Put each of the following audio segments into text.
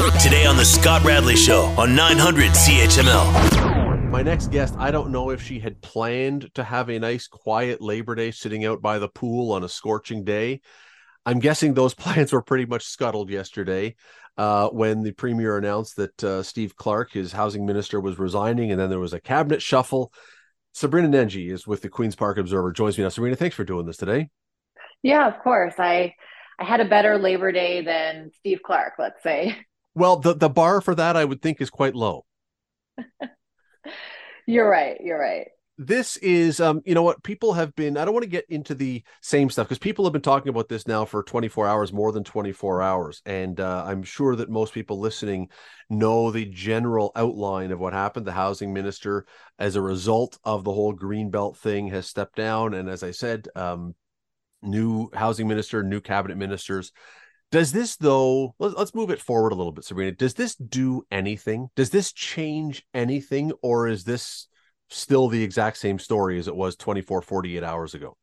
Today on The Scott Radley Show on 900 CHML. My next guest, I don't know if she had planned to have a nice, quiet Labor Day sitting out by the pool on a scorching day. I'm guessing those plans were pretty much scuttled yesterday uh, when the premier announced that uh, Steve Clark, his housing minister, was resigning, and then there was a cabinet shuffle. Sabrina Nanji is with the Queens Park Observer. Joins me now. Sabrina, thanks for doing this today. Yeah, of course. I I had a better Labor Day than Steve Clark, let's say. Well, the the bar for that I would think is quite low. you're right. You're right. This is um you know what people have been I don't want to get into the same stuff because people have been talking about this now for 24 hours more than 24 hours and uh, I'm sure that most people listening know the general outline of what happened the housing minister as a result of the whole greenbelt thing has stepped down and as I said um new housing minister, new cabinet ministers. Does this, though, let's move it forward a little bit, Sabrina. Does this do anything? Does this change anything? Or is this still the exact same story as it was 24, 48 hours ago?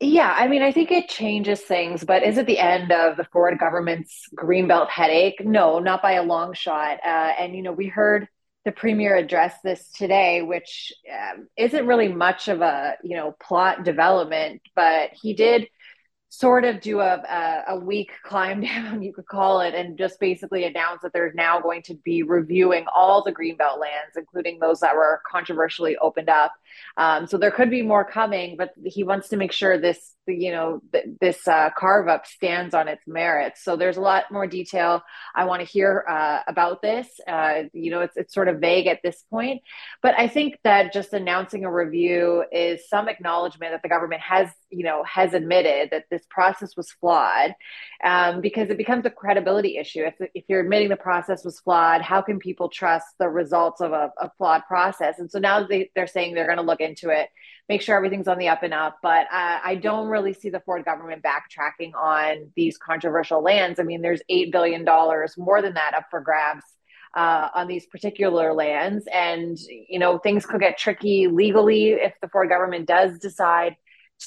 Yeah, I mean, I think it changes things, but is it the end of the Ford government's greenbelt headache? No, not by a long shot. Uh, and, you know, we heard the premier address this today, which um, isn't really much of a you know plot development, but he did sort of do a, a, a weak climb down, you could call it, and just basically announce that they're now going to be reviewing all the greenbelt lands, including those that were controversially opened up. Um, so there could be more coming, but he wants to make sure this you know th- this uh, carve up stands on its merits. So there's a lot more detail I want to hear uh, about this. Uh, you know, it's it's sort of vague at this point, but I think that just announcing a review is some acknowledgement that the government has you know has admitted that this process was flawed, um, because it becomes a credibility issue. If if you're admitting the process was flawed, how can people trust the results of a, a flawed process? And so now they, they're saying they're going to look into it make sure everything's on the up and up. But I don't really see the Ford government backtracking on these controversial lands. I mean, there's $8 billion, more than that, up for grabs. Uh, on these particular lands, and you know things could get tricky legally if the Ford government does decide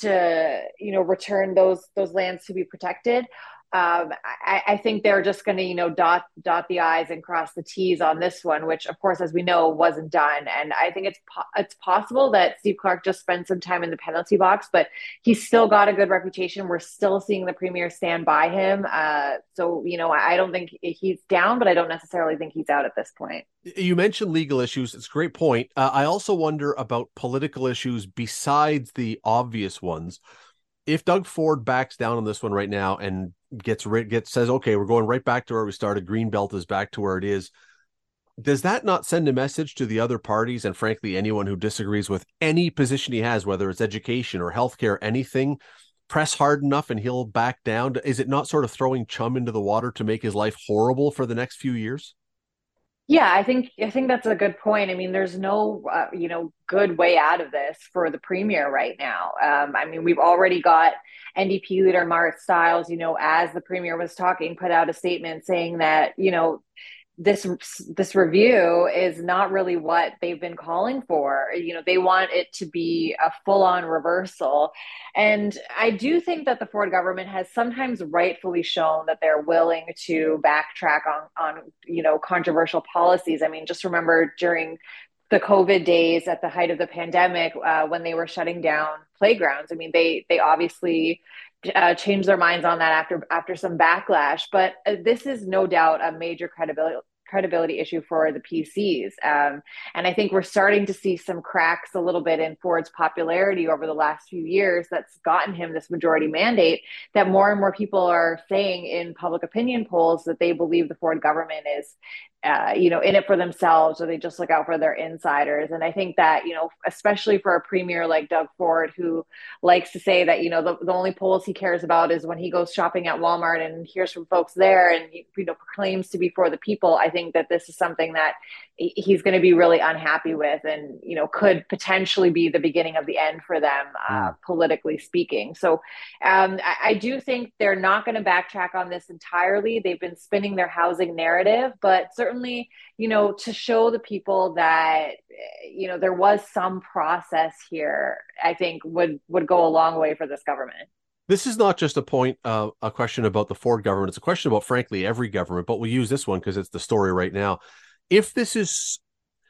to you know return those those lands to be protected um, I, I, think they're just going to, you know, dot dot the i's and cross the t's on this one, which, of course, as we know, wasn't done. And I think it's po- it's possible that Steve Clark just spent some time in the penalty box, but he's still got a good reputation. We're still seeing the premier stand by him. Uh, so, you know, I, don't think he's down, but I don't necessarily think he's out at this point. You mentioned legal issues. It's a great point. Uh, I also wonder about political issues besides the obvious ones if Doug Ford backs down on this one right now and gets rid gets says, okay, we're going right back to where we started. Green belt is back to where it is. Does that not send a message to the other parties and frankly anyone who disagrees with any position he has, whether it's education or healthcare, anything? Press hard enough and he'll back down. Is it not sort of throwing chum into the water to make his life horrible for the next few years? Yeah, I think I think that's a good point. I mean, there's no uh, you know good way out of this for the premier right now. Um, I mean, we've already got NDP leader Marit Stiles, you know, as the premier was talking, put out a statement saying that you know this this review is not really what they've been calling for. You know they want it to be a full on reversal. And i do think that the ford government has sometimes rightfully shown that they're willing to backtrack on on you know controversial policies. I mean just remember during the covid days at the height of the pandemic uh, when they were shutting down playgrounds. I mean they they obviously uh, change their minds on that after after some backlash. But uh, this is no doubt a major credibility credibility issue for the PCs. Um, and I think we're starting to see some cracks a little bit in Ford's popularity over the last few years that's gotten him this majority mandate. That more and more people are saying in public opinion polls that they believe the Ford government is uh, you know, in it for themselves or they just look out for their insiders. And I think that, you know, especially for a premier like Doug Ford, who likes to say that, you know, the, the only polls he cares about is when he goes shopping at Walmart and hears from folks there and, you know, proclaims to be for the people. I think that this is something that he's going to be really unhappy with and, you know, could potentially be the beginning of the end for them, uh, politically speaking. So um, I, I do think they're not going to backtrack on this entirely. They've been spinning their housing narrative, but certainly certainly, you know, to show the people that, you know, there was some process here, I think would would go a long way for this government. This is not just a point, uh, a question about the Ford government. It's a question about, frankly, every government. But we'll use this one because it's the story right now. If this is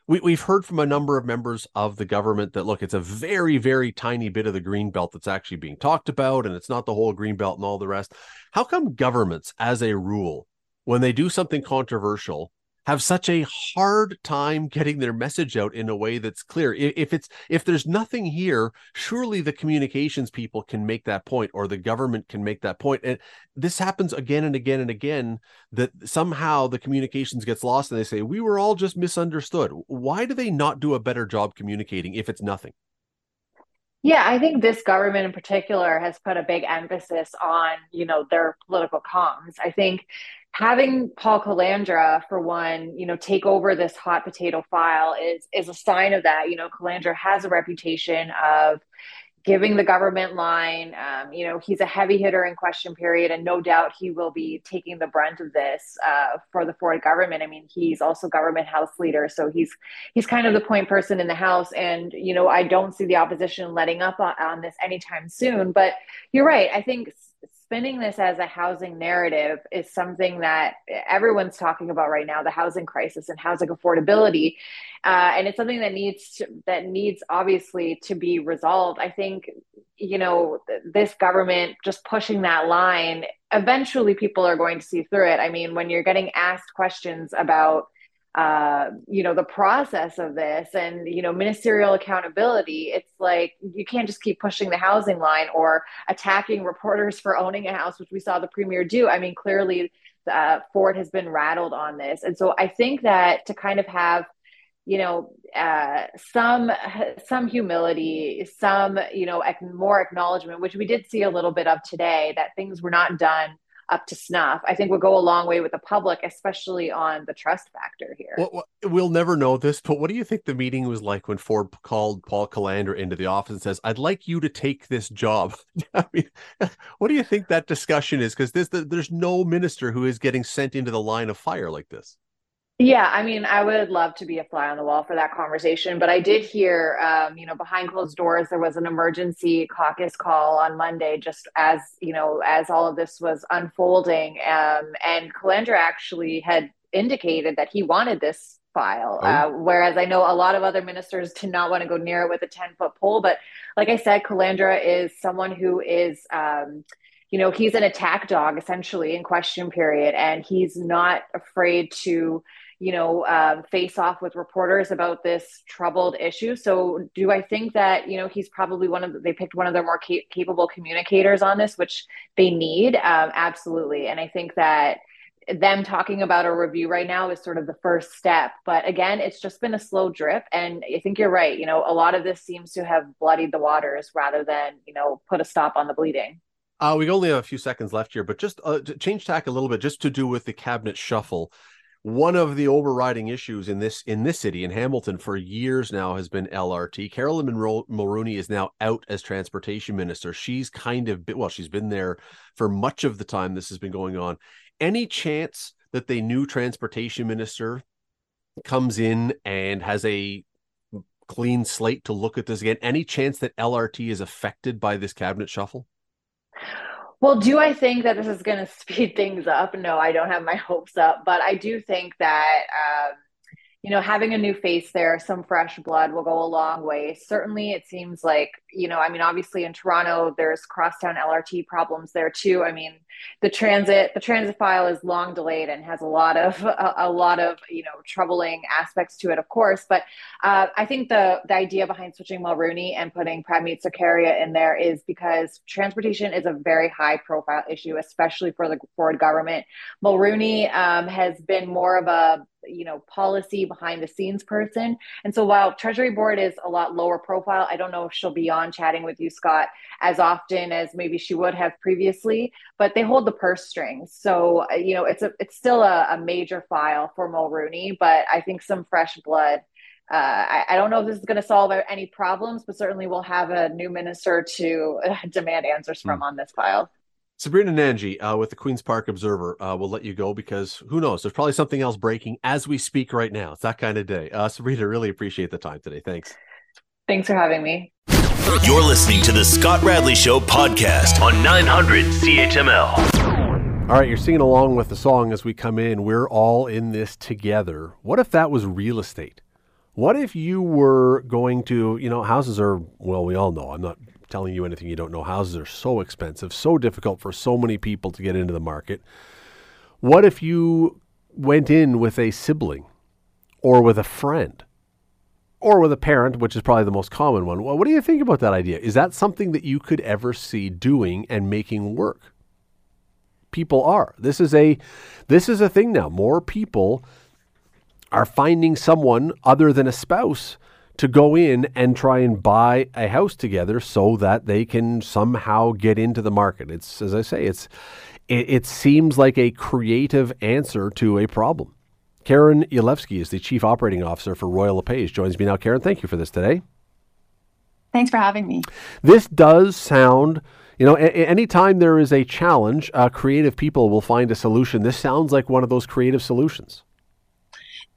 we, we've heard from a number of members of the government that look, it's a very, very tiny bit of the green belt that's actually being talked about, and it's not the whole green belt and all the rest. How come governments, as a rule, when they do something controversial, have such a hard time getting their message out in a way that's clear. If it's if there's nothing here surely the communications people can make that point or the government can make that point. And this happens again and again and again that somehow the communications gets lost and they say we were all just misunderstood. Why do they not do a better job communicating if it's nothing? Yeah, I think this government in particular has put a big emphasis on, you know, their political comms. I think having Paul Calandra, for one, you know, take over this hot potato file is is a sign of that. You know, Calandra has a reputation of giving the government line. Um, you know, he's a heavy hitter in question period, and no doubt he will be taking the brunt of this uh, for the Ford government. I mean, he's also government House leader, so he's he's kind of the point person in the House. And you know, I don't see the opposition letting up on, on this anytime soon. But you're right. I think spinning this as a housing narrative is something that everyone's talking about right now the housing crisis and housing affordability. Uh, and it's something that needs to, that needs obviously to be resolved. I think you know this government just pushing that line eventually people are going to see through it. I mean when you're getting asked questions about uh, you know the process of this and you know ministerial accountability it's like you can't just keep pushing the housing line or attacking reporters for owning a house which we saw the premier do. I mean clearly uh, ford has been rattled on this. And so i think that to kind of have you know uh, some some humility some you know more acknowledgement which we did see a little bit of today that things were not done up to snuff, I think would go a long way with the public, especially on the trust factor here. Well, we'll never know this, but what do you think the meeting was like when Ford called Paul Calandra into the office and says, "I'd like you to take this job"? I mean, what do you think that discussion is? Because there's no minister who is getting sent into the line of fire like this. Yeah, I mean, I would love to be a fly on the wall for that conversation, but I did hear, um, you know, behind closed doors, there was an emergency caucus call on Monday, just as you know, as all of this was unfolding, um, and Calandra actually had indicated that he wanted this file, oh. uh, whereas I know a lot of other ministers did not want to go near it with a ten foot pole. But like I said, Calandra is someone who is. Um, you know, he's an attack dog essentially in question period, and he's not afraid to you know, um, face off with reporters about this troubled issue. So, do I think that you know he's probably one of the, they picked one of their more ca- capable communicators on this, which they need um, absolutely. And I think that them talking about a review right now is sort of the first step. But again, it's just been a slow drip, and I think you're right. You know, a lot of this seems to have bloodied the waters rather than you know put a stop on the bleeding. Uh, we only have a few seconds left here, but just uh, change tack a little bit, just to do with the cabinet shuffle one of the overriding issues in this in this city in Hamilton for years now has been LRT. Carolyn Monroe Mulroney is now out as transportation minister. She's kind of been, well, she's been there for much of the time this has been going on. Any chance that the new transportation minister comes in and has a clean slate to look at this again? Any chance that LRT is affected by this cabinet shuffle? Well, do I think that this is going to speed things up? No, I don't have my hopes up, but I do think that um, you know, having a new face there, some fresh blood will go a long way. Certainly, it seems like, you know, I mean, obviously in Toronto, there's crosstown LRT problems there too. I mean, the transit, the transit file is long delayed and has a lot of, a, a lot of, you know, troubling aspects to it, of course. But uh, I think the the idea behind switching Mulroney and putting Prabmeet Sarkaria in there is because transportation is a very high profile issue, especially for the Ford government. Mulroney um, has been more of a you know policy behind the scenes person and so while treasury board is a lot lower profile i don't know if she'll be on chatting with you scott as often as maybe she would have previously but they hold the purse strings so uh, you know it's a it's still a, a major file for Mulroney. but i think some fresh blood uh, I, I, don't know if this is going to solve any problems, but certainly we'll have a new minister to uh, demand answers from mm. on this file. Sabrina Nanji uh, with the Queen's Park Observer uh, will let you go because who knows? There's probably something else breaking as we speak right now. It's that kind of day. Uh, Sabrina, really appreciate the time today. Thanks. Thanks for having me. You're listening to the Scott Radley Show podcast on 900 CHML. All right, you're singing along with the song as we come in. We're all in this together. What if that was real estate? What if you were going to, you know, houses are, well, we all know, I'm not telling you anything you don't know. Houses are so expensive, so difficult for so many people to get into the market. What if you went in with a sibling or with a friend? Or with a parent, which is probably the most common one. Well, what do you think about that idea? Is that something that you could ever see doing and making work? People are. This is a this is a thing now. More people are finding someone other than a spouse to go in and try and buy a house together so that they can somehow get into the market. It's as I say, it's it, it seems like a creative answer to a problem. Karen Yolevski is the Chief Operating Officer for Royal LePage. Joins me now. Karen, thank you for this today. Thanks for having me. This does sound, you know, a- anytime there is a challenge, uh, creative people will find a solution. This sounds like one of those creative solutions.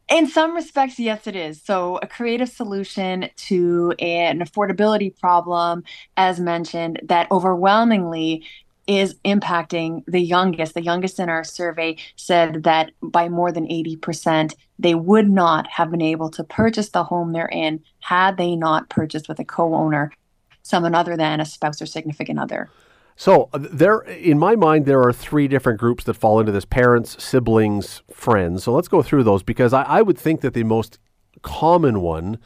In some respects, yes, it is. So, a creative solution to an affordability problem, as mentioned, that overwhelmingly is impacting the youngest. The youngest in our survey said that by more than 80%, they would not have been able to purchase the home they're in had they not purchased with a co owner, someone other than a spouse or significant other. So uh, there, in my mind, there are three different groups that fall into this: parents, siblings, friends. So let's go through those because I, I would think that the most common one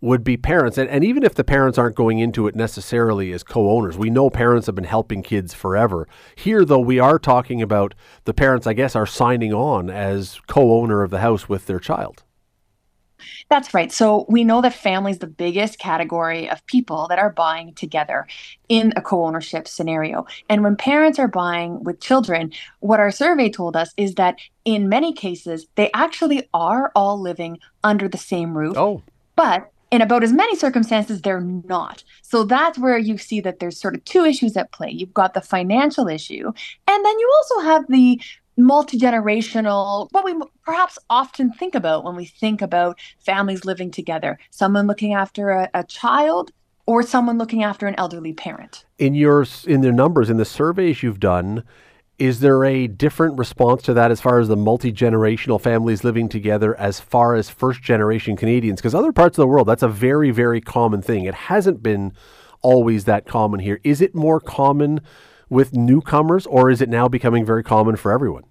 would be parents. And, and even if the parents aren't going into it necessarily as co owners, we know parents have been helping kids forever. Here, though, we are talking about the parents, I guess, are signing on as co owner of the house with their child. That's right. So we know that family is the biggest category of people that are buying together in a co ownership scenario. And when parents are buying with children, what our survey told us is that in many cases, they actually are all living under the same roof. Oh. But in about as many circumstances, they're not. So that's where you see that there's sort of two issues at play. You've got the financial issue, and then you also have the multi generational, what we perhaps often think about when we think about families living together someone looking after a, a child or someone looking after an elderly parent. In your in the numbers in the surveys you've done, is there a different response to that as far as the multi generational families living together, as far as first generation Canadians? Because other parts of the world, that's a very, very common thing. It hasn't been always that common here. Is it more common with newcomers, or is it now becoming very common for everyone?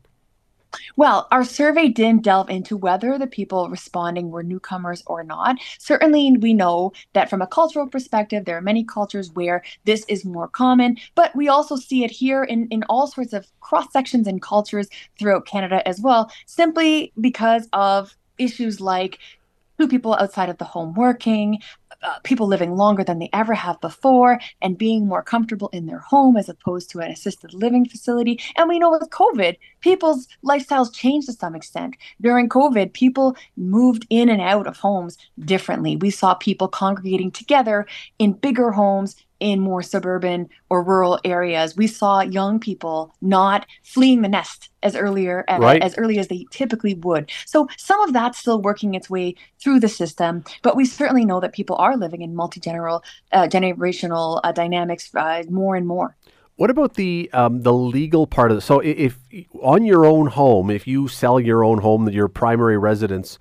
Well, our survey didn't delve into whether the people responding were newcomers or not. Certainly, we know that from a cultural perspective, there are many cultures where this is more common, but we also see it here in, in all sorts of cross sections and cultures throughout Canada as well, simply because of issues like who people outside of the home working, uh, people living longer than they ever have before and being more comfortable in their home as opposed to an assisted living facility. And we know with COVID, people's lifestyles changed to some extent. During COVID, people moved in and out of homes differently. We saw people congregating together in bigger homes in more suburban or rural areas. We saw young people not fleeing the nest as earlier right. as early as they typically would. So some of that's still working its way through the system, but we certainly know that people are living in multi-generational uh, generational uh, dynamics uh, more and more. What about the um, the legal part of it? So, if, if on your own home, if you sell your own home, your primary residence,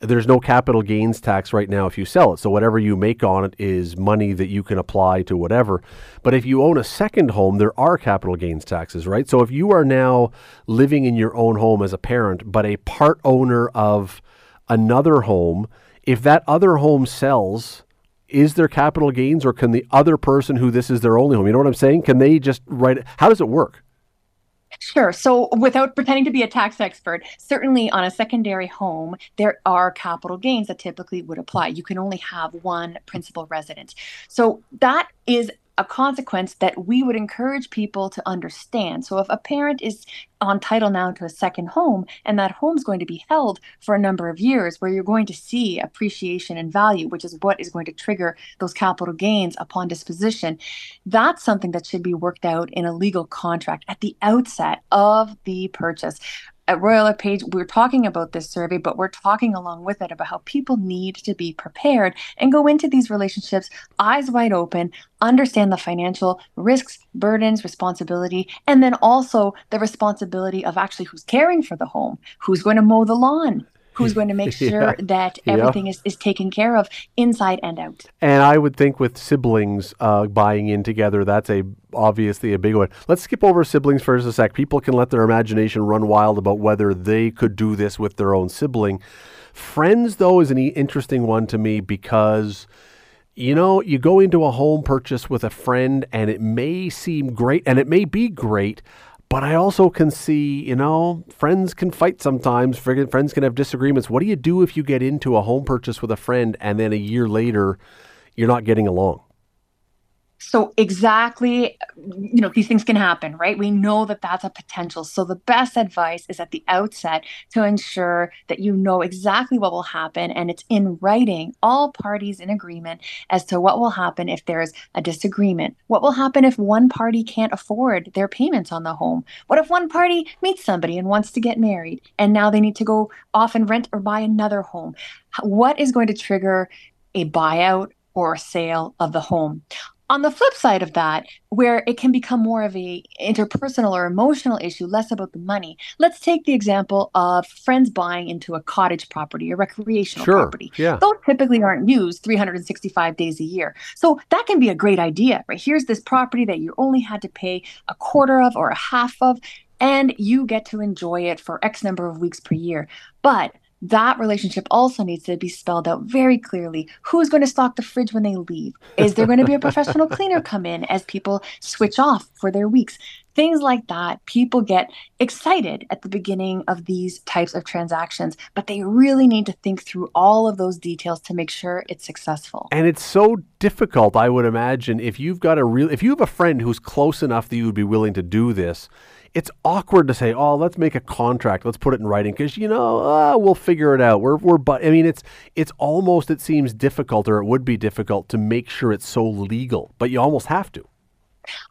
there's no capital gains tax right now if you sell it. So whatever you make on it is money that you can apply to whatever. But if you own a second home, there are capital gains taxes, right? So if you are now living in your own home as a parent, but a part owner of another home, if that other home sells, is there capital gains or can the other person who this is their only home, you know what I'm saying? Can they just write it? How does it work? Sure. So, without pretending to be a tax expert, certainly on a secondary home, there are capital gains that typically would apply. You can only have one principal residence. So, that is a consequence that we would encourage people to understand. So if a parent is on title now to a second home and that home is going to be held for a number of years where you're going to see appreciation and value, which is what is going to trigger those capital gains upon disposition, that's something that should be worked out in a legal contract at the outset of the purchase at Royal LePage, we're talking about this survey, but we're talking along with it about how people need to be prepared and go into these relationships eyes wide open, understand the financial risks, burdens, responsibility, and then also the responsibility of actually who's caring for the home, who's going to mow the lawn, who's going to make sure yeah. that everything yeah. is, is taken care of inside and out. And I would think with siblings uh, buying in together, that's a obviously a big one. Let's skip over siblings for a sec. People can let their imagination run wild about whether they could do this with their own sibling. Friends, though, is an interesting one to me because you know, you go into a home purchase with a friend and it may seem great and it may be great, but I also can see, you know, friends can fight sometimes. Friends can have disagreements. What do you do if you get into a home purchase with a friend and then a year later you're not getting along? So exactly, you know, these things can happen, right? We know that that's a potential. So the best advice is at the outset to ensure that you know exactly what will happen and it's in writing, all parties in agreement as to what will happen if there's a disagreement. What will happen if one party can't afford their payments on the home? What if one party meets somebody and wants to get married and now they need to go off and rent or buy another home? What is going to trigger a buyout or a sale of the home. On the flip side of that, where it can become more of a interpersonal or emotional issue, less about the money. Let's take the example of friends buying into a cottage property, a recreational sure, property. Yeah. Those typically aren't used 365 days a year. So that can be a great idea, right? Here's this property that you only had to pay a quarter of or a half of, and you get to enjoy it for X number of weeks per year. But that relationship also needs to be spelled out very clearly. Who's going to stock the fridge when they leave? Is there going to be a professional cleaner come in as people switch off for their weeks? Things like that. People get excited at the beginning of these types of transactions, but they really need to think through all of those details to make sure it's successful. And it's so difficult, I would imagine, if you've got a real if you have a friend who's close enough that you would be willing to do this it's awkward to say, "Oh, let's make a contract. Let's put it in writing," because you know uh, we'll figure it out. We're we're but I mean it's it's almost it seems difficult or it would be difficult to make sure it's so legal, but you almost have to.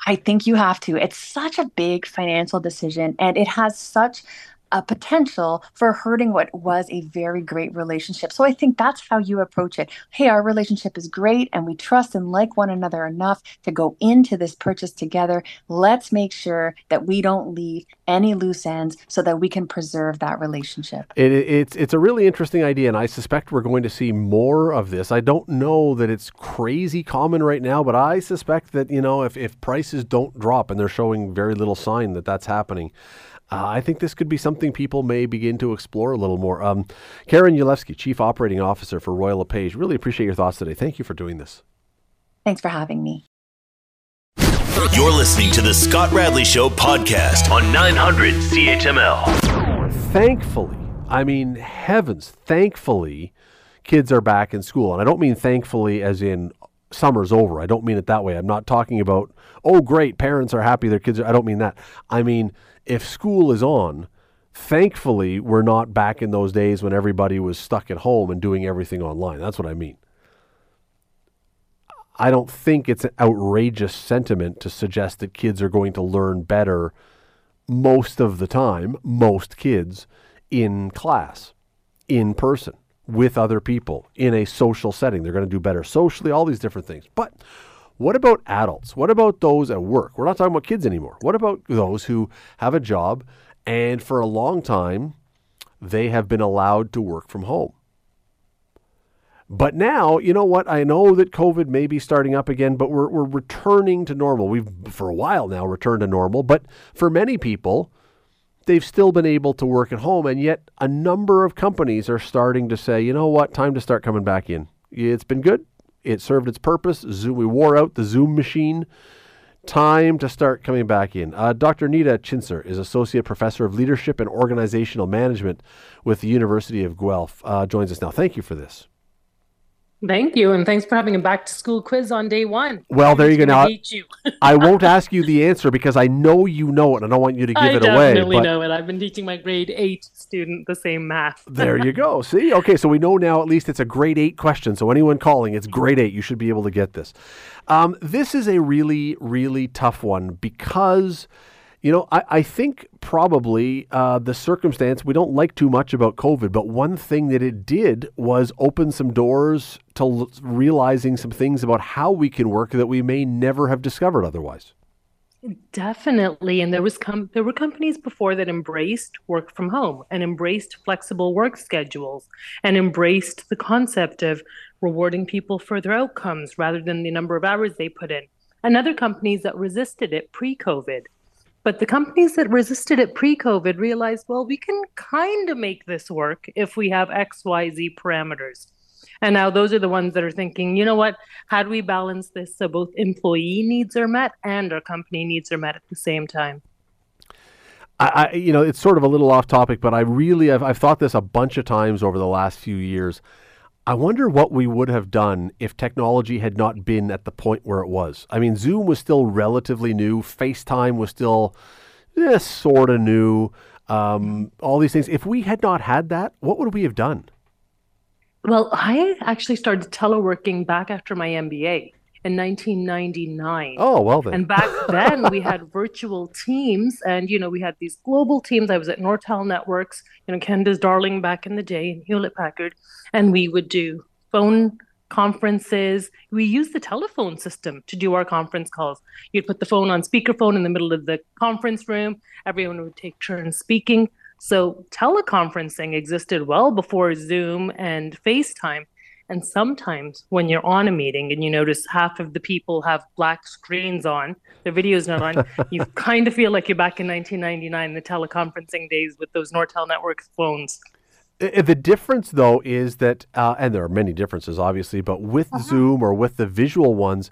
I think you have to. It's such a big financial decision and it has such a potential for hurting what was a very great relationship. So I think that's how you approach it. Hey, our relationship is great and we trust and like one another enough to go into this purchase together. Let's make sure that we don't leave any loose ends so that we can preserve that relationship. It, it's it's a really interesting idea and I suspect we're going to see more of this. I don't know that it's crazy common right now, but I suspect that, you know, if if prices don't drop and they're showing very little sign that that's happening, uh, I think this could be something people may begin to explore a little more. Um, Karen Yolevski, Chief Operating Officer for Royal LePage, really appreciate your thoughts today. Thank you for doing this. Thanks for having me. You're listening to the Scott Radley Show podcast on 900 CHML. Thankfully, I mean, heavens, thankfully, kids are back in school. And I don't mean thankfully as in summer's over. I don't mean it that way. I'm not talking about, oh, great, parents are happy their kids are. I don't mean that. I mean, if school is on, thankfully, we're not back in those days when everybody was stuck at home and doing everything online. That's what I mean. I don't think it's an outrageous sentiment to suggest that kids are going to learn better most of the time, most kids, in class, in person, with other people, in a social setting. They're going to do better socially, all these different things. But what about adults? What about those at work? We're not talking about kids anymore. What about those who have a job and for a long time they have been allowed to work from home? But now, you know what? I know that COVID may be starting up again, but we're, we're returning to normal. We've, for a while now, returned to normal. But for many people, they've still been able to work at home. And yet, a number of companies are starting to say, you know what? Time to start coming back in. It's been good. It served its purpose. Zoom, we wore out the Zoom machine. Time to start coming back in. Uh, Dr. Nita Chhinzer is Associate Professor of Leadership and Organizational Management with the University of Guelph. Uh, joins us now. Thank you for this. Thank you, and thanks for having a back to school quiz on day one. Well, there you go. Now, you. I won't ask you the answer because I know you know it, and I don't want you to give I it away. I definitely know it. I've been teaching my grade eight student the same math. there you go. See, okay, so we know now at least it's a grade eight question. So anyone calling, it's grade eight. You should be able to get this. Um, this is a really, really tough one because You know, I, I think probably uh, the circumstance we don't like too much about COVID, but one thing that it did was open some doors to l- realizing some things about how we can work that we may never have discovered otherwise. Definitely, and there was com- there were companies before that embraced work from home and embraced flexible work schedules and embraced the concept of rewarding people for their outcomes rather than the number of hours they put in. And other companies that resisted it pre-COVID. But the companies that resisted it pre-COVID realized, well, we can kind of make this work if we have XYZ parameters. And now those are the ones that are thinking, you know what? How do we balance this so both employee needs are met and our company needs are met at the same time? I, I you know, it's sort of a little off topic, but I really, I've, I've thought this a bunch of times over the last few years. I wonder what we would have done if technology had not been at the point where it was. I mean, Zoom was still relatively new. FaceTime was still eh, sort of new. Um, all these things. If we had not had that, what would we have done? Well, I actually started teleworking back after my MBA in 1999. Oh, well then. And back then we had virtual teams and, you know, we had these global teams. I was at Nortel Networks, you know, Canada's darling back in the day in Hewlett Packard. And we would do phone conferences. We used the telephone system to do our conference calls. You'd put the phone on speakerphone in the middle of the conference room. Everyone would take turns speaking. So teleconferencing existed well before Zoom and FaceTime. And sometimes when you're on a meeting and you notice half of the people have black screens on, their video's not on, you kind of feel like you're back in 1999, the teleconferencing days with those Nortel Networks phones. The difference, though, is that, uh, and there are many differences, obviously, but with uh-huh. Zoom or with the visual ones,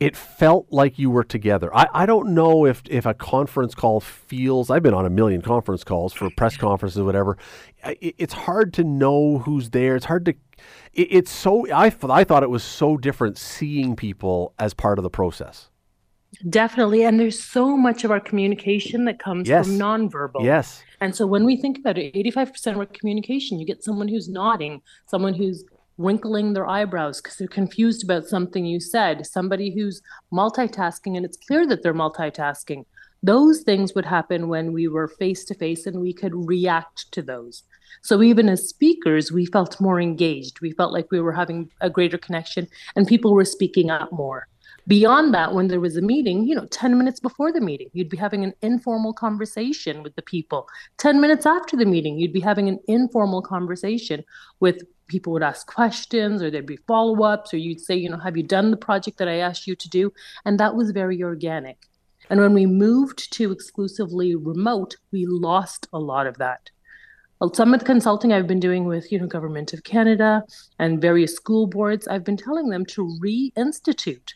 it felt like you were together. I, I don't know if, if a conference call feels, I've been on a million conference calls for press conferences, whatever. It, it's hard to know who's there. It's hard to, it, it's so, I, I thought it was so different seeing people as part of the process. Definitely. And there's so much of our communication that comes yes. from nonverbal. Yes. And so when we think about it, 85% of our communication, you get someone who's nodding, someone who's wrinkling their eyebrows because they're confused about something you said, somebody who's multitasking and it's clear that they're multitasking. Those things would happen when we were face to face and we could react to those. So even as speakers, we felt more engaged. We felt like we were having a greater connection and people were speaking up more. Beyond that, when there was a meeting, you know, 10 minutes before the meeting, you'd be having an informal conversation with the people. 10 minutes after the meeting, you'd be having an informal conversation with people would ask questions or there'd be follow-ups or you'd say you know have you done the project that i asked you to do? And that was very organic. And when we moved to exclusively remote we lost a lot of that. Some of the consulting i've been doing with you know government of canada and various school boards i've been telling them to reinstitute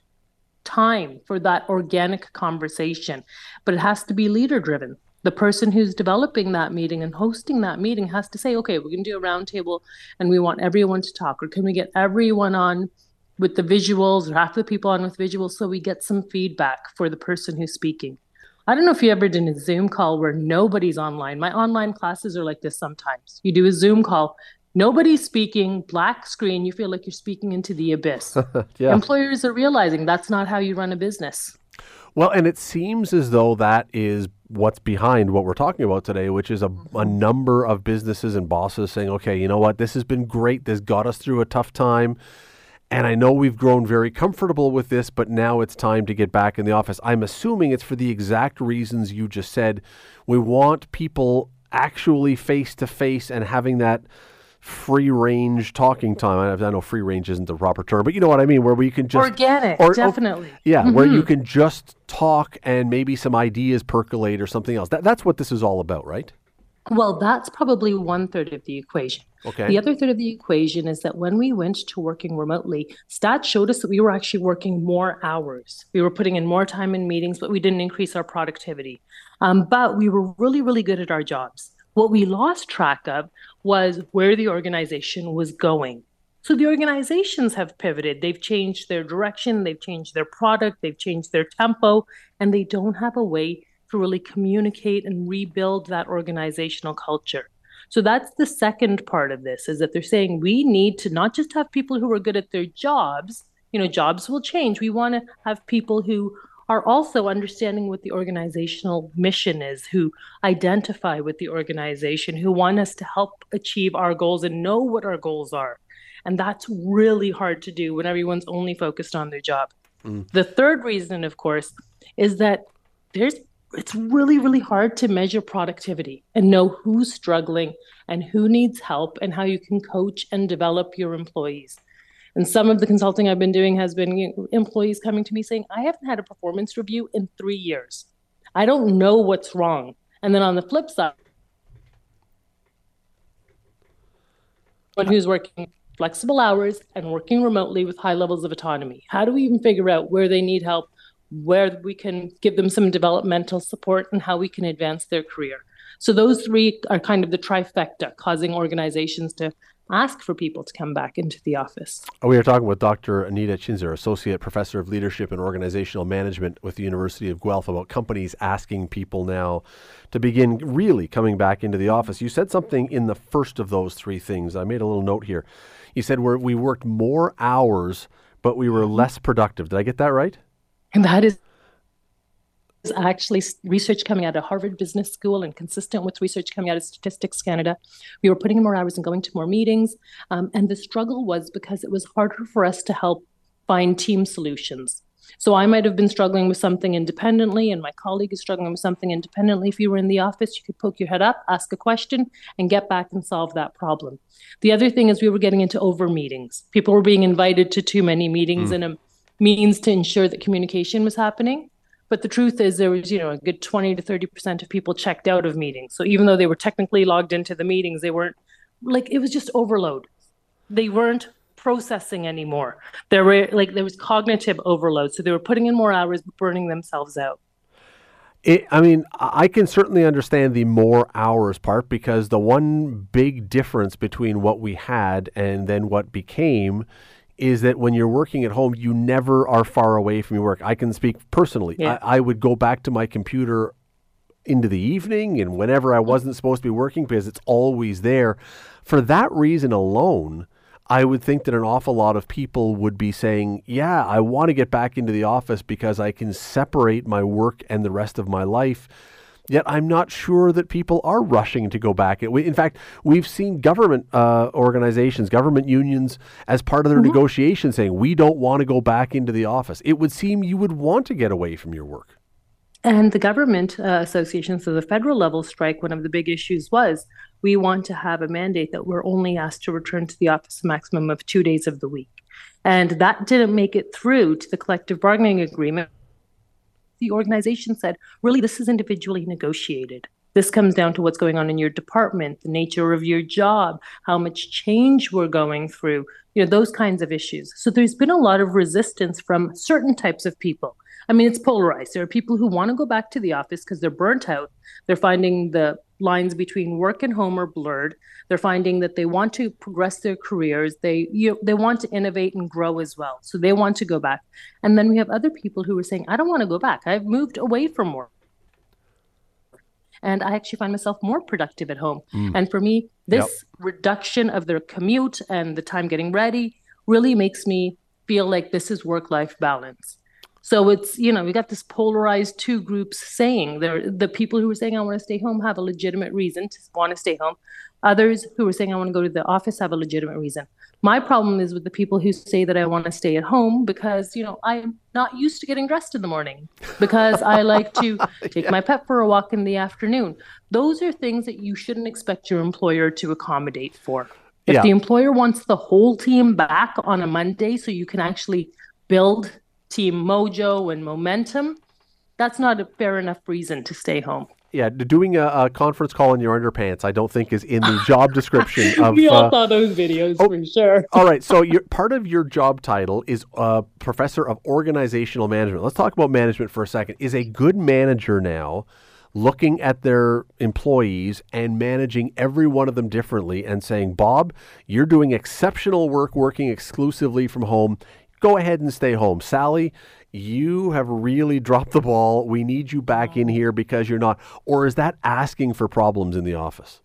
time for that organic conversation. But it has to be leader driven the person who's developing that meeting and hosting that meeting has to say, okay, we're going to do a roundtable and we want everyone to talk, or can we get everyone on with the visuals or half the people on with visuals so we get some feedback for the person who's speaking? I don't know if you ever did a Zoom call where nobody's online. My online classes are like this sometimes. You do a Zoom call, nobody's speaking, black screen, you feel like you're speaking into the abyss. yeah. Employers are realizing that's not how you run a business. Well, and it seems as though that is what's behind what we're talking about today, which is a, a mm-hmm. number of businesses and bosses saying, okay, you know what, this has been great. This got us through a tough time. And I know we've grown very comfortable with this, but now it's time to get back in the office. I'm assuming it's for the exact reasons you just said. We want people actually face to face and having that free range talking time. I, know free range isn't the proper term, but you know what I mean, where we can just organic, or, definitely. Or, yeah, mm-hmm. where you can just talk and maybe some ideas percolate or something else. That, that's what this is all about, right? Well, that's probably one third of the equation. Okay. The other third of the equation is that when we went to working remotely, stats showed us that we were actually working more hours. We were putting in more time in meetings, but we didn't increase our productivity. Um, but we were really, really good at our jobs. What we lost track of was where the organization was going. So the organizations have pivoted. They've changed their direction, they've changed their product, they've changed their tempo, and they don't have a way to really communicate and rebuild that organizational culture. So that's the second part of this is that they're saying we need to not just have people who are good at their jobs, you know, jobs will change. We want to have people who are also understanding what the organizational mission is, who identify with the organization, who want us to help achieve our goals and know what our goals are. And that's really hard to do when everyone's only focused on their job. Mm. The third reason, of course, is that there's it's really, really hard to measure productivity and know who's struggling and who needs help and how you can coach and develop your employees. And some of the consulting I've been doing has been you know, employees coming to me saying, I haven't had a performance review in three years. I don't know what's wrong. And then on the flip side, one who's working flexible hours and working remotely with high levels of autonomy. How do we even figure out where they need help, where we can give them some developmental support, and how we can advance their career? So those three are kind of the trifecta, causing organizations to ask for people to come back into the office. Oh, we are talking with Dr. Anita Chhinzer, Associate Professor of Leadership and Organizational Management with the University of Guelph, about companies asking people now to begin really coming back into the office. You said something in the first of those three things. I made a little note here. You said we we worked more hours, but we were mm-hmm. less productive. Did I get that right? And that is is actually research coming out of Harvard Business School and consistent with research coming out of Statistics Canada. We were putting in more hours and going to more meetings. Um, and the struggle was because it was harder for us to help find team solutions. So I might have been struggling with something independently, and my colleague is struggling with something independently. If you were in the office, you could poke your head up, ask a question, and get back and solve that problem. The other thing is we were getting into over meetings. People were being invited to too many meetings mm. and a means to ensure that communication was happening. But the truth is, there was, you know, a good 20 to 30% of people checked out of meetings. So even though they were technically logged into the meetings, they weren't like, it was just overload. They weren't processing anymore. There were like, there was cognitive overload. So they were putting in more hours, burning themselves out. It, I mean, I can certainly understand the more hours part because the one big difference between what we had and then what became is that when you're working at home, you never are far away from your work. I can speak personally. Yeah. I, I, would go back to my computer into the evening and whenever I wasn't supposed to be working because it's always there. For that reason alone, I would think that an awful lot of people would be saying, Yeah, I want to get back into the office because I can separate my work and the rest of my life Yet I'm not sure that people are rushing to go back. In fact, we've seen government uh, organizations, government unions, as part of their mm-hmm. negotiations saying, we don't want to go back into the office. It would seem you would want to get away from your work. And the government uh, associations, so the federal level strike, one of the big issues was we want to have a mandate that we're only asked to return to the office a maximum of two days of the week. And that didn't make it through to the collective bargaining agreement the organization said, really, this is individually negotiated. This comes down to what's going on in your department, the nature of your job, how much change we're going through, you know, those kinds of issues. So there's been a lot of resistance from certain types of people. I mean, it's polarized. There are people who want to go back to the office because they're burnt out. They're finding the lines between work and home are blurred. They're finding that they want to progress their careers. They you, they want to innovate and grow as well. So they want to go back. And then we have other people who are saying, I don't want to go back. I've moved away from work. And I actually find myself more productive at home. Mm. And for me, this yep. reduction of their commute and the time getting ready really makes me feel like this is work life balance. So it's, you know, we got this polarized two groups saying there the people who are saying I want to stay home have a legitimate reason to want to stay home. Others who are saying I want to go to the office have a legitimate reason. My problem is with the people who say that I want to stay at home because, you know, I'm not used to getting dressed in the morning because I like to take yeah. my pet for a walk in the afternoon. Those are things that you shouldn't expect your employer to accommodate for. If yeah. the employer wants the whole team back on a Monday so you can actually build team mojo and momentum, that's not a fair enough reason to stay home. Yeah, doing a, a, conference call in your underpants, I don't think is in the job description of. we all uh, saw those videos oh, for sure. all right, so your, part of your job title is uh, professor of organizational management. Let's talk about management for a second. Is a good manager now looking at their employees and managing every one of them differently and saying, Bob, you're doing exceptional work working exclusively from home go ahead and stay home. Sally, you have really dropped the ball. We need you back in here because you're not. Or is that asking for problems in the office?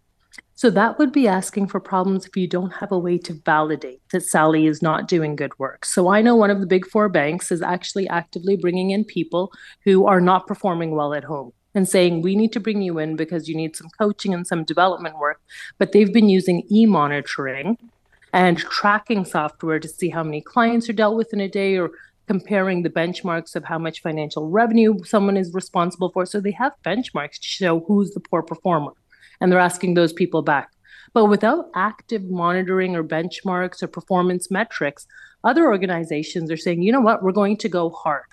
So that would be asking for problems if you don't have a way to validate that Sally is not doing good work. So I know one of the big four banks is actually actively bringing in people who are not performing well at home and saying, we need to bring you in because you need some coaching and some development work. But they've been using e monitoring and tracking software to see how many clients are dealt with in a day or comparing the benchmarks of how much financial revenue someone is responsible for. So they have benchmarks to show who's the poor performer and they're asking those people back. But without active monitoring or benchmarks or performance metrics, other organizations are saying, you know what, we're going to go hard.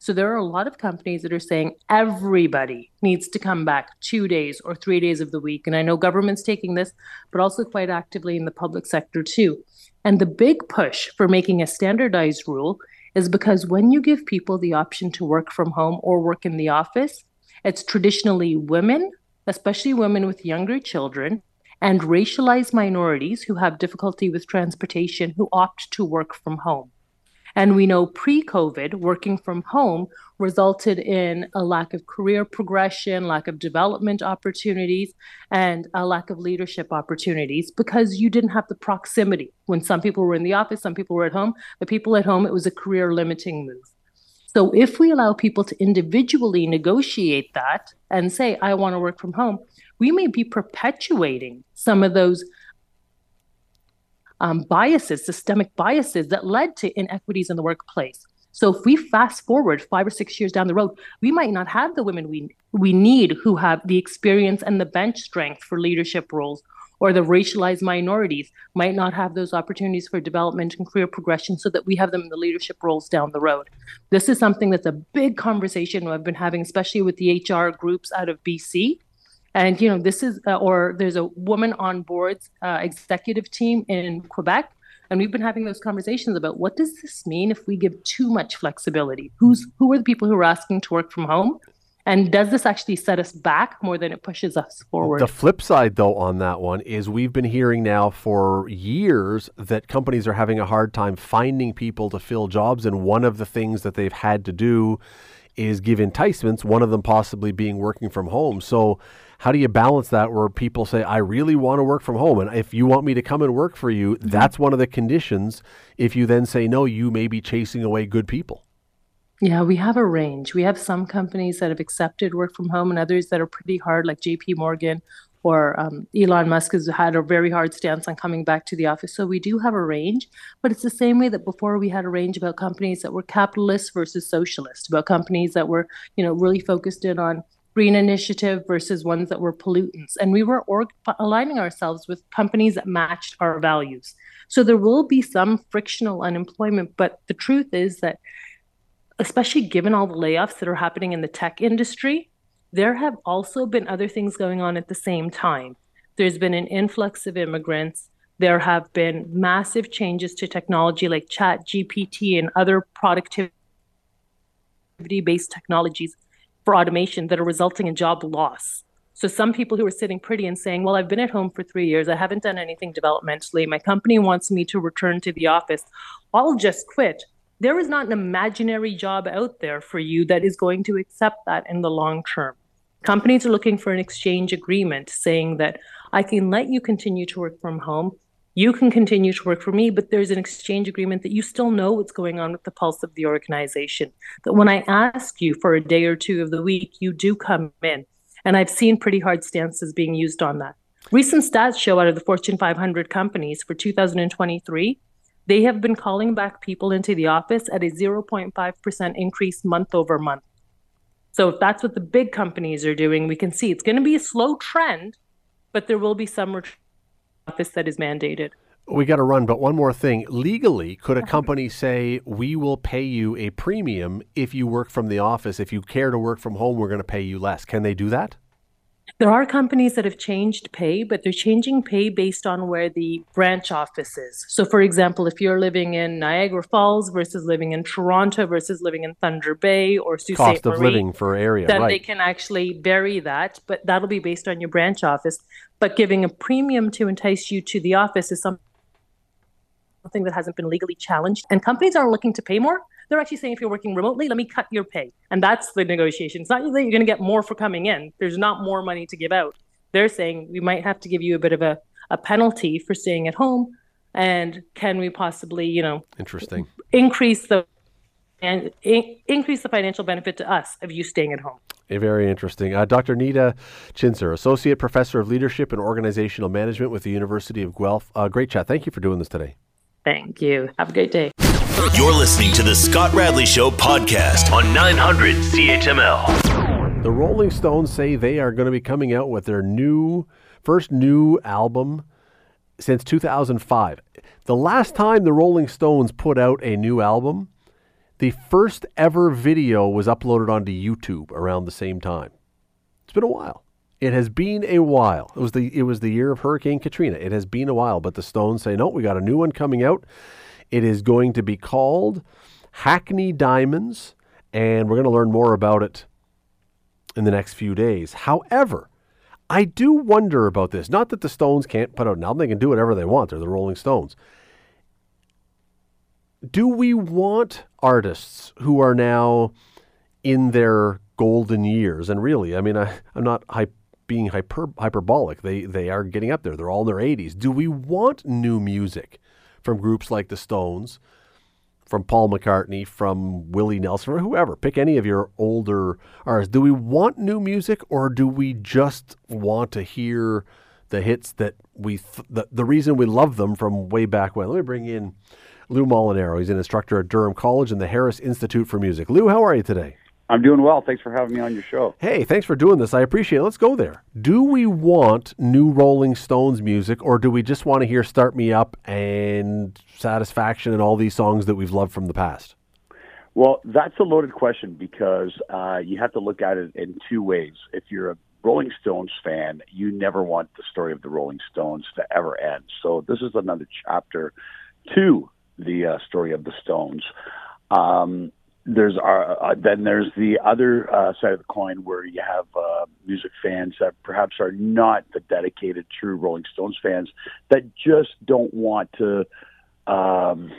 So there are a lot of companies that are saying everybody needs to come back two days or three days of the week. And I know government's taking this, but also quite actively in the public sector too. And the big push for making a standardized rule is because when you give people the option to work from home or work in the office, it's traditionally women especially women with younger children, and racialized minorities who have difficulty with transportation who opt to work from home. And we know pre COVID, working from home resulted in a lack of career progression, lack of development opportunities, and a lack of leadership opportunities because you didn't have the proximity. When some people were in the office, some people were at home, the people at home, it was a career limiting move. So if we allow people to individually negotiate that and say, I want to work from home, we may be perpetuating some of those um, biases, systemic biases that led to inequities in the workplace. So if we fast forward five or six years down the road, we might not have the women we we need who have the experience and the bench strength for leadership roles or the racialized minorities might not have those opportunities for development and career progression so that we have them in the leadership roles down the road. This is something that's a big conversation I've been having, especially with the HR groups out of BC. And, you know, this is, uh, or there's a woman on board's uh, executive team in Quebec. And we've been having those conversations about what does this mean if we give too much flexibility? Who's who are the people who are asking to work from home? And does this actually set us back more than it pushes us forward? The flip side, though, on that one is we've been hearing now for years that companies are having a hard time finding people to fill jobs. And one of the things that they've had to do is give enticements, one of them possibly being working from home. So, how do you balance that where people say, I really want to work from home? And if you want me to come and work for you, mm-hmm. that's one of the conditions. If you then say no, you may be chasing away good people. Yeah, we have a range. We have some companies that have accepted work from home and others that are pretty hard, like JP Morgan or um, Elon Musk has had a very hard stance on coming back to the office. So we do have a range, but it's the same way that before we had a range about companies that were capitalist versus socialist, about companies that were, you know, really focused in on green initiative versus ones that were pollutants. And we were org- aligning ourselves with companies that matched our values. So there will be some frictional unemployment, but the truth is that especially given all the layoffs that are happening in the tech industry, there have also been other things going on at the same time. There's been an influx of immigrants. There have been massive changes to technology like Chat GPT and other productivity based technologies for automation that are resulting in job loss. So, some people who are sitting pretty and saying, Well, I've been at home for three years, I haven't done anything developmentally, my company wants me to return to the office, I'll just quit there is not an imaginary job out there for you that is going to accept that in the long term. Companies are looking for an exchange agreement saying that I can let you continue to work from home. You can continue to work for me, but there's an exchange agreement that you still know what's going on with the pulse of the organization. That when I ask you for a day or two of the week, you do come in. And I've seen pretty hard stances being used on that. Recent stats show out of the Fortune 500 companies for 2023, they have been calling back people into the office at a 0.5% increase month over month. So if that's what the big companies are doing, we can see it's going to be a slow trend, but there will be some office that is mandated. We got to run, but one more thing. Legally, could a uh-huh. company say, we will pay you a premium if you work from the office? If you care to work from home, we're going to pay you less. Can they do that? There are companies that have changed pay, but they're changing pay based on where the branch office is. So, for example, if you're living in Niagara Falls versus living in Toronto versus living in Thunder Bay or Sault Cost of living for area, then right. they can actually vary that, but that'll be based on your branch office. But giving a premium to entice you to the office is something that hasn't been legally challenged. And companies aren't looking to pay more. They're actually saying if you're working remotely, let me cut your pay. And that's the negotiation. It's not that you're going to get more for coming in. There's not more money to give out. they're saying we might have to give you a bit of a, a penalty for staying at home. And can we possibly, you know, interesting increase the and in, increase the financial benefit to us of you staying at home. Very interesting. Uh, Dr. Nita Chhinzer, Associate Professor of Leadership and Organizational Management with the University of Guelph. Uh, great chat. Thank you for doing this today. Thank you. Have a great day. You're listening to the Scott Radley Show podcast on 900 CHML. The Rolling Stones say they are going to be coming out with their new, first new album since 2005. The last time the Rolling Stones put out a new album, the first ever video was uploaded onto YouTube around the same time. It's been a while. It has been a while. It was the it was the year of Hurricane Katrina. It has been a while, but the Stones say no, we got a new one coming out. It is going to be called Hackney Diamonds, and we're going to learn more about it in the next few days. However, I do wonder about this. Not that the Stones can't put out an album; they can do whatever they want. They're the Rolling Stones do we want artists who are now in their golden years? And really, I mean, I, am not hy- being hyper, hyperbolic. They they are getting up there. They're all in their 80s. Do we want new music from groups like the Stones, from Paul McCartney, from Willie Nelson, or whoever? Pick any of your older artists. Do we want new music, or do we just want to hear the hits that we th- the, the reason we love them from way back when? Let me bring in Lou Molinaro. He's an instructor at Durham College and the Harris Institute for Music. Lou, how are you today? I'm doing well. Thanks for having me on your show. Hey, thanks for doing this. I appreciate it. Let's go there. Do we want new Rolling Stones music, or do we just want to hear Start Me Up and Satisfaction and all these songs that we've loved from the past? Well, that's a loaded question because uh, you have to look at it in two ways. If you're a Rolling Stones fan, you never want the story of the Rolling Stones to ever end. So this is another chapter to the uh, story of the Stones. Um, there's uh, uh, then there's the other uh, side of the coin where you have uh, music fans that perhaps are not the dedicated true Rolling Stones fans that just don't want to um,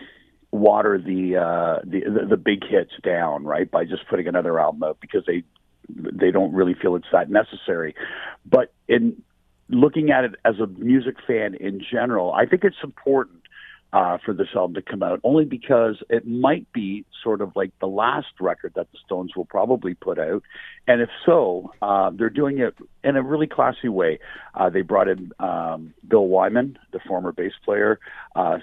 water the, uh, the the the big hits down right by just putting another album out because they they don't really feel it's that necessary. But in looking at it as a music fan in general, I think it's important uh, for this album to come out, only because it might be sort of like the last record that the Stones will probably put out. And if so, uh, they're doing it in a really classy way. Uh, they brought in um, Bill Wyman, the former bass player. Uh,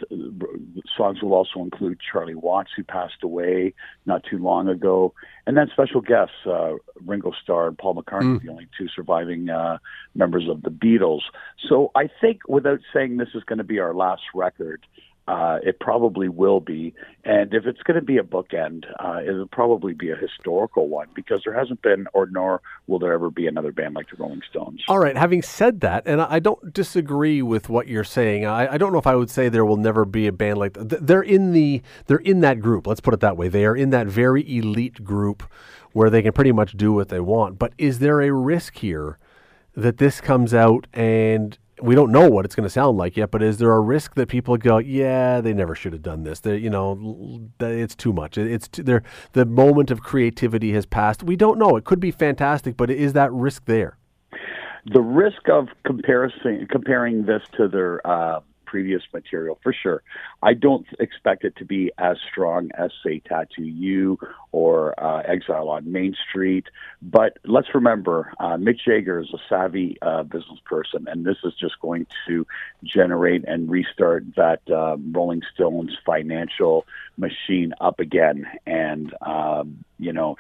songs will also include Charlie Watts, who passed away not too long ago. And then special guests, uh, Ringo Starr and Paul McCartney, mm. the only two surviving uh, members of the Beatles. So I think, without saying this is going to be our last record, uh, it probably will be. And if it's going to be a bookend, uh, it'll probably be a historical one because there hasn't been, or nor will there ever be another band like the Rolling Stones. All right. Having said that, and I don't disagree with what you're saying. I, I don't know if I would say there will never be a band like. They're in the they're in that group. Let's put it that way. They are in that very elite group where they can pretty much do what they want. But is there a risk here that this comes out and we don't know what it's going to sound like yet, but is there a risk that people go, yeah, they never should have done this? They, you know, it's too much. It's too. The moment of creativity has passed. We don't know. It could be fantastic, but is that risk there? The risk of comparison, comparing this to their uh, previous material for sure. I don't expect it to be as strong as say Tattoo You or uh, Exile on Main Street. But let's remember, uh, Mick Jagger is a savvy uh, business person, and this is just going to generate and restart that uh, Rolling Stones financial machine up again. And um, you know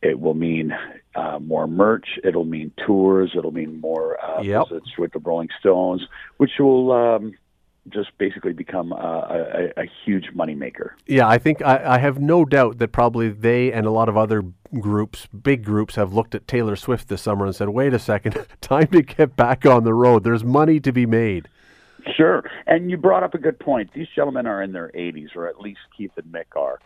it will mean uh, more merch. It'll mean tours. It'll mean more uh, yep. visits with the Rolling Stones, which will um, just basically become a, a, a huge moneymaker. Yeah, I think I, I, have no doubt that probably they and a lot of other groups, big groups, have looked at Taylor Swift this summer and said, "Wait a second, time to get back on the road. There's money to be made." Sure, and you brought up a good point. These gentlemen are in their 80s, or at least Keith and Mick are.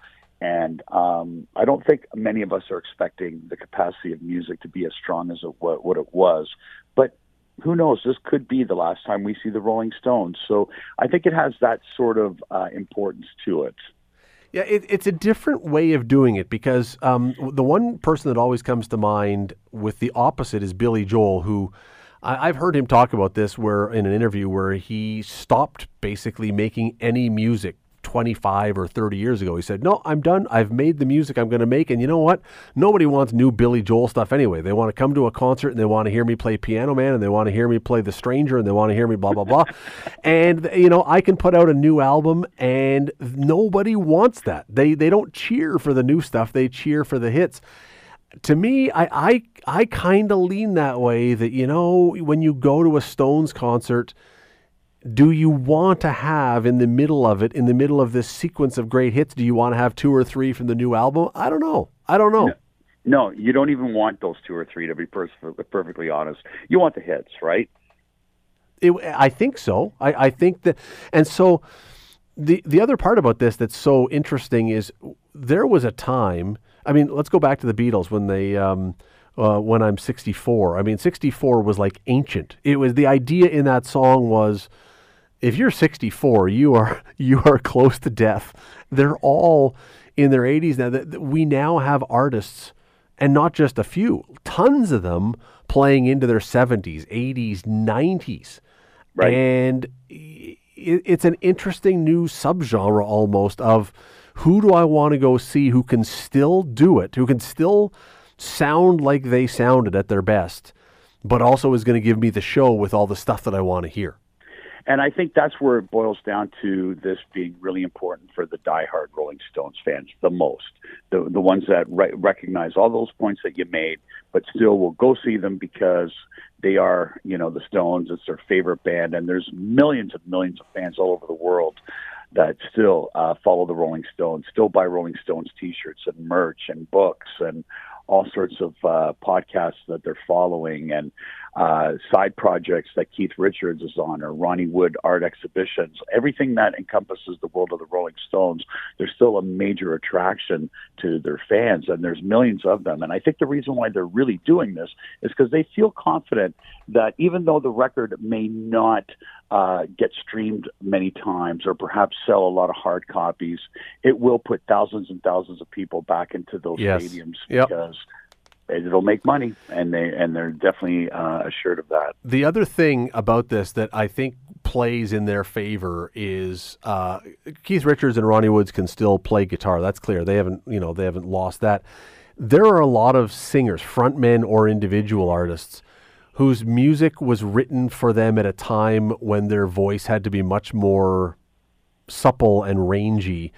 And um, I don't think many of us are expecting the capacity of music to be as strong as it, what, what it was. But who knows? This could be the last time we see the Rolling Stones. So I think it has that sort of uh, importance to it. Yeah, it, it's a different way of doing it because um, the one person that always comes to mind with the opposite is Billy Joel, who I, I've heard him talk about this where in an interview where he stopped basically making any music 25 or 30 years ago. He said, No, I'm done. I've made the music I'm going to make. And you know what? Nobody wants new Billy Joel stuff anyway. They want to come to a concert and they want to hear me play Piano Man and they want to hear me play The Stranger and they want to hear me blah, blah, blah. and, you know, I can put out a new album and nobody wants that. They, they don't cheer for the new stuff, they cheer for the hits to me, I I, I kind of lean that way. That you know, when you go to a Stones concert, do you want to have in the middle of it, in the middle of this sequence of great hits, do you want to have two or three from the new album? I don't know. I don't know. No, no you don't even want those two or three. To be per- perfectly honest, you want the hits, right? It, I think so. I, I think that, and so the the other part about this that's so interesting is there was a time. I mean, let's go back to the Beatles when they. Um, uh, when I'm 64. I mean, 64 was like ancient. It was the idea in that song was if you're 64, you are you are close to death. They're all in their 80s now. We now have artists, and not just a few, tons of them playing into their 70s, 80s, 90s, right. and it's an interesting new subgenre almost of who do I want to go see who can still do it, who can still sound like they sounded at their best, but also is going to give me the show with all the stuff that I want to hear. And I think that's where it boils down to this being really important for the diehard Rolling Stones fans the most. The the ones that re- recognize all those points that you made, but still will go see them because they are, you know, the Stones. It's their favorite band, and there's millions and millions of fans all over the world that still uh, follow the Rolling Stones, still buy Rolling Stones T-shirts and merch and books and all sorts of uh, podcasts that they're following and uh, side projects that Keith Richards is on or Ronnie Wood art exhibitions, everything that encompasses the world of the Rolling Stones, they're still a major attraction to their fans, and there's millions of them. And I think the reason why they're really doing this is because they feel confident that even though the record may not uh, get streamed many times or perhaps sell a lot of hard copies, it will put thousands and thousands of people back into those yes. stadiums yep. It'll make money, and they and they're definitely uh, assured of that. The other thing about this that I think plays in their favor is uh, Keith Richards and Ronnie Woods can still play guitar. That's clear. They haven't you know they haven't lost that. There are a lot of singers, frontmen or individual artists, whose music was written for them at a time when their voice had to be much more supple and rangy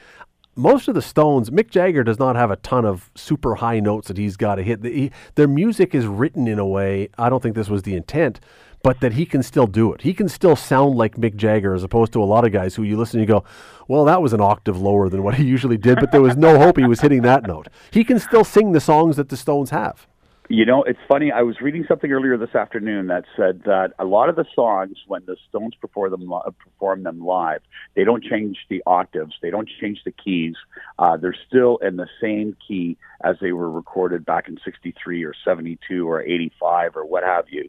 most of the Stones, Mick Jagger does not have a ton of super high notes that he's got to hit. He, their music is written in a way, I don't think this was the intent, but that he can still do it. He can still sound like Mick Jagger as opposed to a lot of guys who you listen and you go, well, that was an octave lower than what he usually did, but there was no hope he was hitting that note. He can still sing the songs that the Stones have. You know, it's funny. I was reading something earlier this afternoon that said that a lot of the songs, when the Stones perform them perform them live, they don't change the octaves, they don't change the keys. Uh, they're still in the same key as they were recorded back in '63 or '72 or '85 or what have you.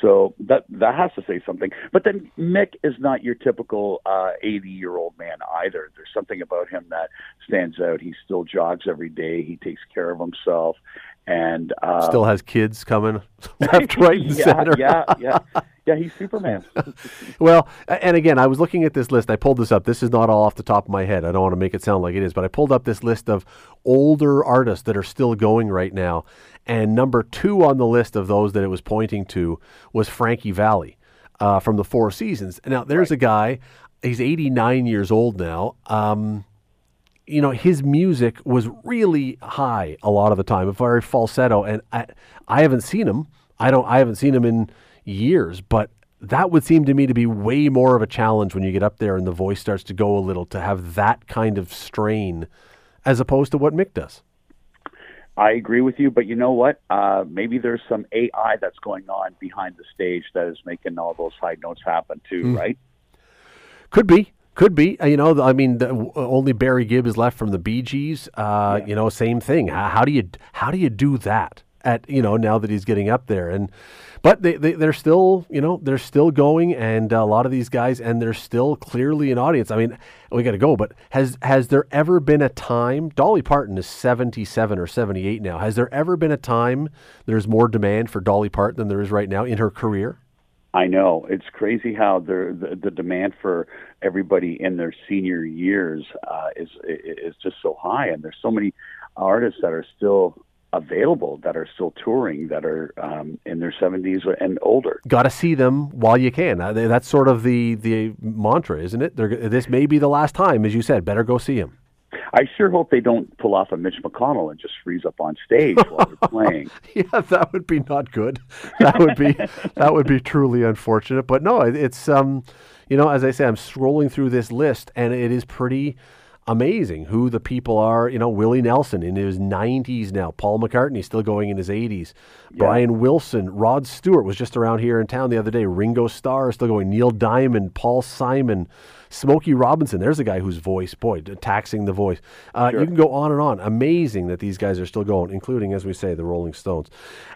So that that has to say something. But then Mick is not your typical 80 uh, year old man either. There's something about him that stands out. He still jogs every day. He takes care of himself and uh, still has kids coming left, right, and yeah, center. yeah, yeah, yeah. He's Superman. well, and again, I was looking at this list. I pulled this up. This is not all off the top of my head. I don't want to make it sound like it is, but I pulled up this list of older artists that are still going right now. And number two on the list of those that it was pointing to was Frankie Valli uh, from the Four Seasons. Now, there's right. a guy. He's 89 years old now. Um, you know, his music was really high a lot of the time, a very falsetto. And I, I haven't seen him. I don't. I haven't seen him in years. But that would seem to me to be way more of a challenge when you get up there and the voice starts to go a little to have that kind of strain, as opposed to what Mick does. I agree with you, but you know what? Uh, maybe there's some AI that's going on behind the stage that is making all those high notes happen too, mm. right? Could be. Could be, uh, you know. I mean, the, only Barry Gibb is left from the Bee Gees. Uh, yeah. You know, same thing. How, how, do you how do you do that? at you know now that he's getting up there and but they, they they're still you know they're still going and a lot of these guys and they're still clearly an audience i mean we got to go but has has there ever been a time dolly parton is 77 or 78 now has there ever been a time there's more demand for dolly parton than there is right now in her career I know it's crazy how the the demand for everybody in their senior years uh, is is just so high, and there's so many artists that are still available that are still touring that are um, in their 70s and older. Got to see them while you can. Uh, that's sort of the the mantra, isn't it? They're, this may be the last time, as you said. Better go see them. I sure hope they don't pull off a Mitch McConnell and just freeze up on stage while they're playing. yeah, that would be not good. That would be that would be truly unfortunate. But no, it's um, you know, as I say, I'm scrolling through this list and it is pretty amazing who the people are. You know, Willie Nelson in his 90s now. Paul McCartney still going in his 80s. Yeah. Brian Wilson, Rod Stewart was just around here in town the other day. Ringo Starr still going. Neil Diamond, Paul Simon, Smokey Robinson. There's a guy whose voice, boy, taxing the voice. Uh, sure. You can go on and on. Amazing that these guys are still going, including, as we say, the Rolling Stones.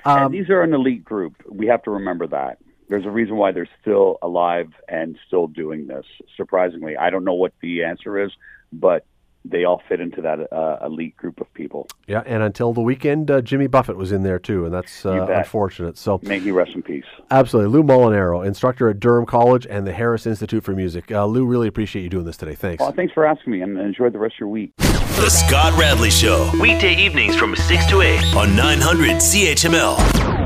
Um, and these are an elite group. We have to remember that there's a reason why they're still alive and still doing this. Surprisingly, I don't know what the answer is but they all fit into that uh, elite group of people. Yeah, and until the weekend, uh, Jimmy Buffett was in there too, and that's uh, unfortunate. So may he rest in peace. Absolutely, Lou Molinaro, instructor at Durham College and the Harris Institute for Music. Uh, Lou, really appreciate you doing this today. Thanks. Well, thanks for asking me, and enjoy the rest of your week. The Scott Radley Show, weekday evenings from six to eight on 900 CHML.